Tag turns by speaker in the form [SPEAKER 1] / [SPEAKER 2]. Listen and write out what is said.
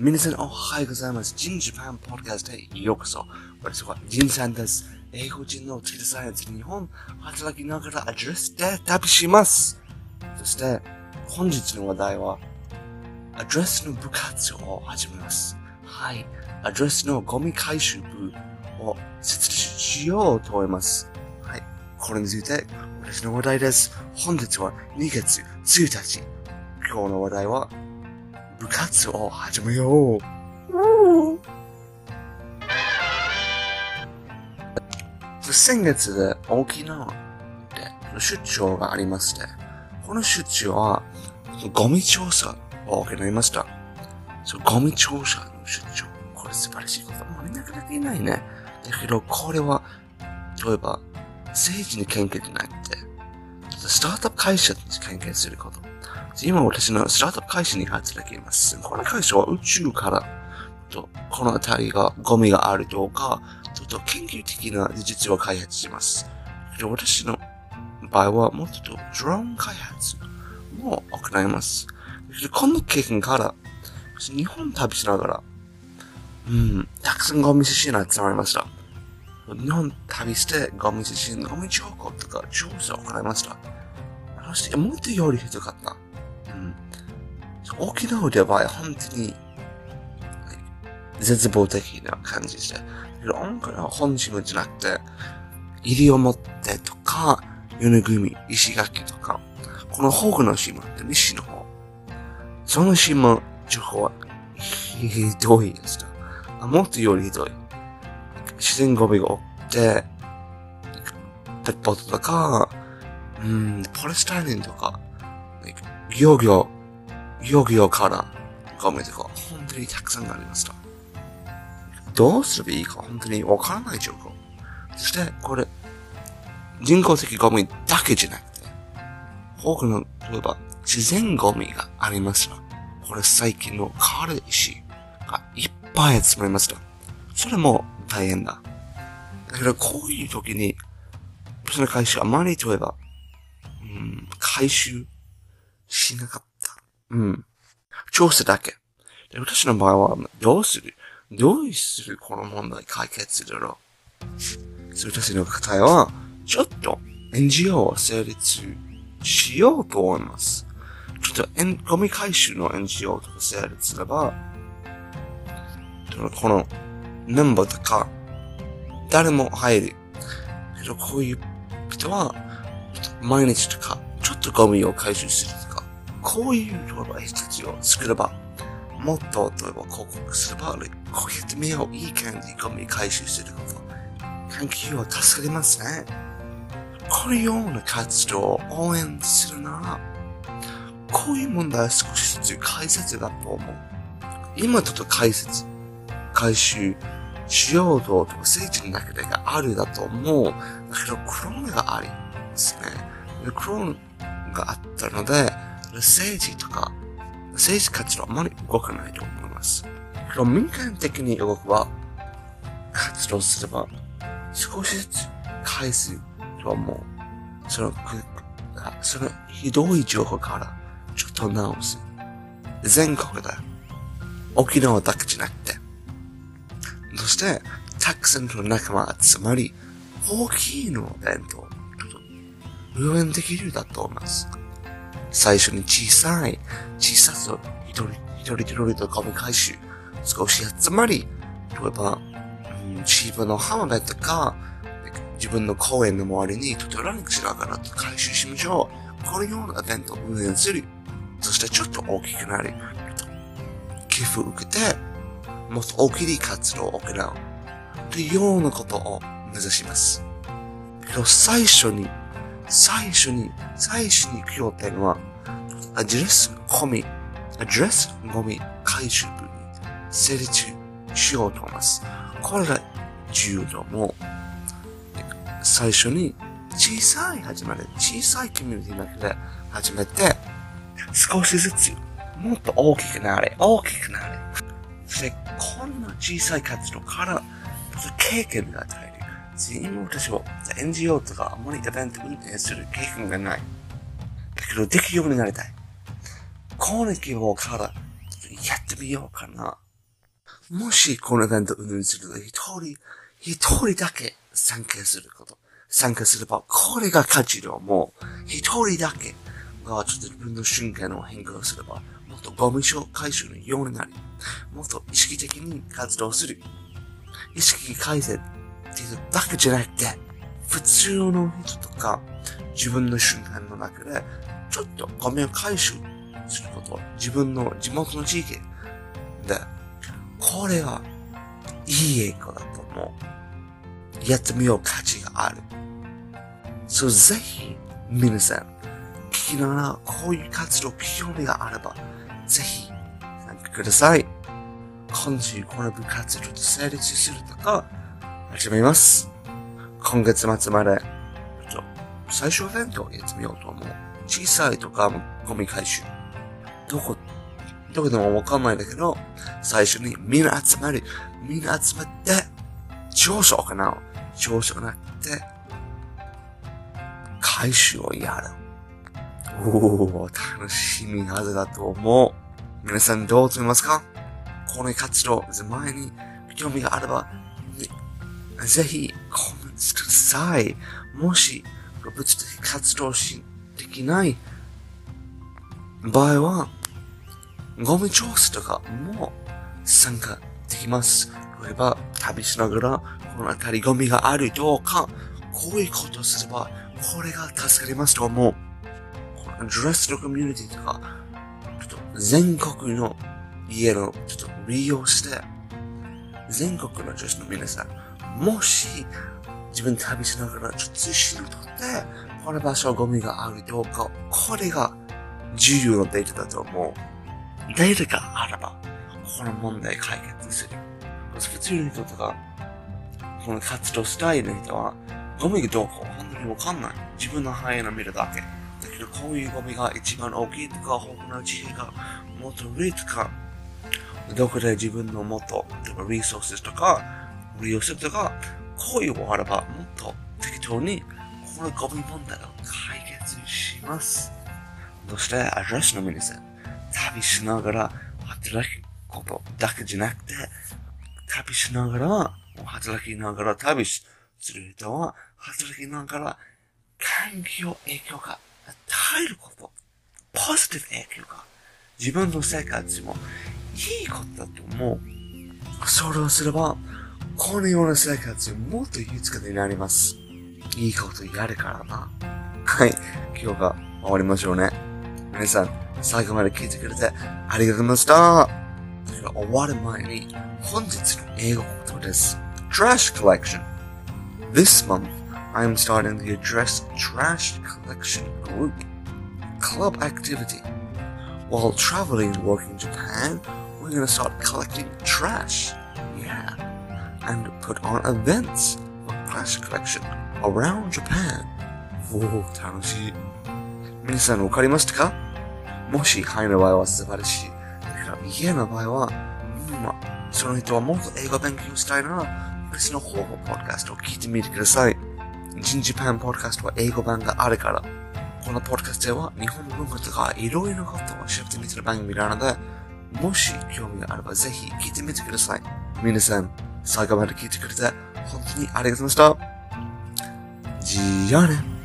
[SPEAKER 1] 皆さんおはようございます。ジンジパンポッドキャストへようこそ。私はジンさんです。英語人の地球サイエンス日本働きながらアドレスで旅します。そして、本日の話題は、アドレスの部活を始めます。はい。アドレスのゴミ回収部を設立しようと思います。はい。これについて、私の話題です。本日は2月1日。今日の話題は、部活を始めよう。先月で沖縄で出張がありまして、この出張はゴミ調査を行いました。そうゴミ調査の出張。これ素晴らしいこと。もうなかなかいないね。だけど、これは、例えば、政治に関係じゃなくて、スタートアップ会社に関係すること。今私のスタートアップ会社に働きます。この会社は宇宙から、とこの辺りがゴミがあるとか、ちょっと研究的な技術を開発します。で私の場合はもっとドローン開発も行います。でこの経験から、日本旅しながら、うん、たくさんゴミ写真が集まりました。日本旅してゴミ写真、ゴミ情報とか調査を行いました。そして、もっとよりひどかった。うん。沖縄では本当に、絶望的な感じでした。音楽は本島じゃなくて、西表とか、米組、石垣とか、この北の島って西の方。その島情報はひどいですあもっとよりひどい。自然ゴミが多くて、ペットボトルとか、うん、ポリスタイリンとか、漁業、漁業からゴミとか、本当にたくさんありました。どうすればいいか本当にわからない状況。そして、これ、人工的ゴミだけじゃなくて、多くの、例えば、自然ゴミがありますこれ最近の軽石がいっぱい集まりました。それも大変だ。だからこういう時に、その会社あまり例えば、回収しなかった。うん。調査だけ。で私の場合は、どうする？どうするこの問題解決だろう私の答えは、ちょっと NGO を成立しようと思います。ちょっと、ゴミ回収の NGO とか成立すれば、このメンバーとか、誰も入る。けど、こういう人は、毎日とか、ちょっとゴミを回収するとか、こういう、例えば、人たちを作れば、もっと、例えば、広告すれば、こうやってみよう、いい感じにゴミ回収すること。環境は助かりますね。このような活動を応援するなら、こういう問題は少しずつ解説だと思う。今ちょっと解説、回収しようと、政治の中でがあるだと思う。だけど、クローンがありますね。でクローンがあったので、政治とか、政治活動あまり動かないと思います。けど、民間的に動くは、活動すれば、少しずつ返すと思う。その、そのひどい情報から、ちょっと直す。全国で、沖縄だけじゃなくて、そして、たくさんの仲間集まり、大きいのイベントを、運営できるだと思います。最初に小さい、小さく一人、一人一人とゴミ回収、少し集まり、例えば、うん、自分の浜辺とか、自分の公園の周りにトトランクしながら回収しましょう。このようなイベントを運営する。そしてちょっと大きくなり、寄付を受けて、もっと大きい活動を行う。というようなことを目指します。けど最初に、最初に、最初に行く予定は、アドレスゴミ、アドレスゴミ回収部に成立しようと思います。これが重要と思う。最初に小さい始まり、小さいコミュニティの中で始めて、少しずつもっと大きくなれ、大きくなれ。そして、こんな小さい活動から、経験が与える。今私は NGO とかあんまりイベント運営する経験がない。だけど、できるようになりたい。この希望から、やってみようかな。もしこのイベントを運営すると一人、一人だけ参加すること。参加すれば、これが価値量も、一人だけがちょっと自分の瞬間を変化すれば、もっとゴミ処回収のようになり、もっと意識的に活動する。意識改善っていうだけじゃなくて、普通の人とか、自分の瞬間の中で、ちょっとゴミを回収すること、自分の地元の地域で、これはいい影響だと思う。やってみよう価値がある。そう、ぜひ、皆さん、聞きながら、こういう活動、興味があれば、ぜひ、参加ください。今週この部活動と成立するとか、始めます。今月末まで、最初イベントをやってみようと思う。小さいとか、ゴミ回収。どこ、どこでもわかんないんだけど、最初にみんな集まる。みんな集まって、上昇かな上昇なくて、回収をやる。おー、楽しみはずだと思う。皆さんどう思いますか？この活動、前に興味があれば、ぜひコメントください。もし、物的活動し、できない場合は、ゴミ調査とかも参加できます。例えば、旅しながら、この辺りゴミがあるどうか、こういうことをすれば、これが助かりますと思う。このドレスのコミュニティとか、ちょっと全国の家のちょっと利用して、全国の女子の皆さん、もし自分旅しながらちょっと通信を取って、この場所ゴミがあるどうか、これが重要なデータだと思う。データがあれば、この問題解決する。普通の人とか、この活動したいの人は、ゴミがどうか本当にわかんない。自分の範囲の見るだけ。だけど、こういうゴミが一番大きいとか、豊富な地域がもっと上とか、どこで自分のもっと、例えばリソースとか、利用するとか、こういうのあれば、もっと適当に、このゴミ問題を解決します。そして、アドレスの皆さん、旅しながら働くことだけじゃなくて、旅しながら、働きながら旅する人は、働きながら、環境影響が与えること、ポジティブ影響が、自分の生活もいいことだと思う。それをすれば、このような生活もっと豊かになります。いいことやるからな。はい。今日が終わりましょうね。皆さん、最後まで聞いてくれてありがとうございました。終わる前に、本日の英語ことです。Trash Collection. This month, I am starting the Address Trash Collection Group Club Activity. While traveling and working in Japan, we're gonna start collecting trash. And put on events for trash collection around Japan. おー、楽しい。皆さんわかりましたか？もし、はいの場合は素晴らしい。だから、家の場合は、まあ、その人はもっと英語勉強したいなら、別の方法ポッドキャストを聞いてみてください。ジンジパンポッドキャストは英語版があるから、このポッドキャストでは日本文化とかいろいろなことを知ってみてる番組なので、もし興味があればぜひ聞いてみてください。皆さん、最後まで聞いてくれて本当にありがとうございました。じゃあね。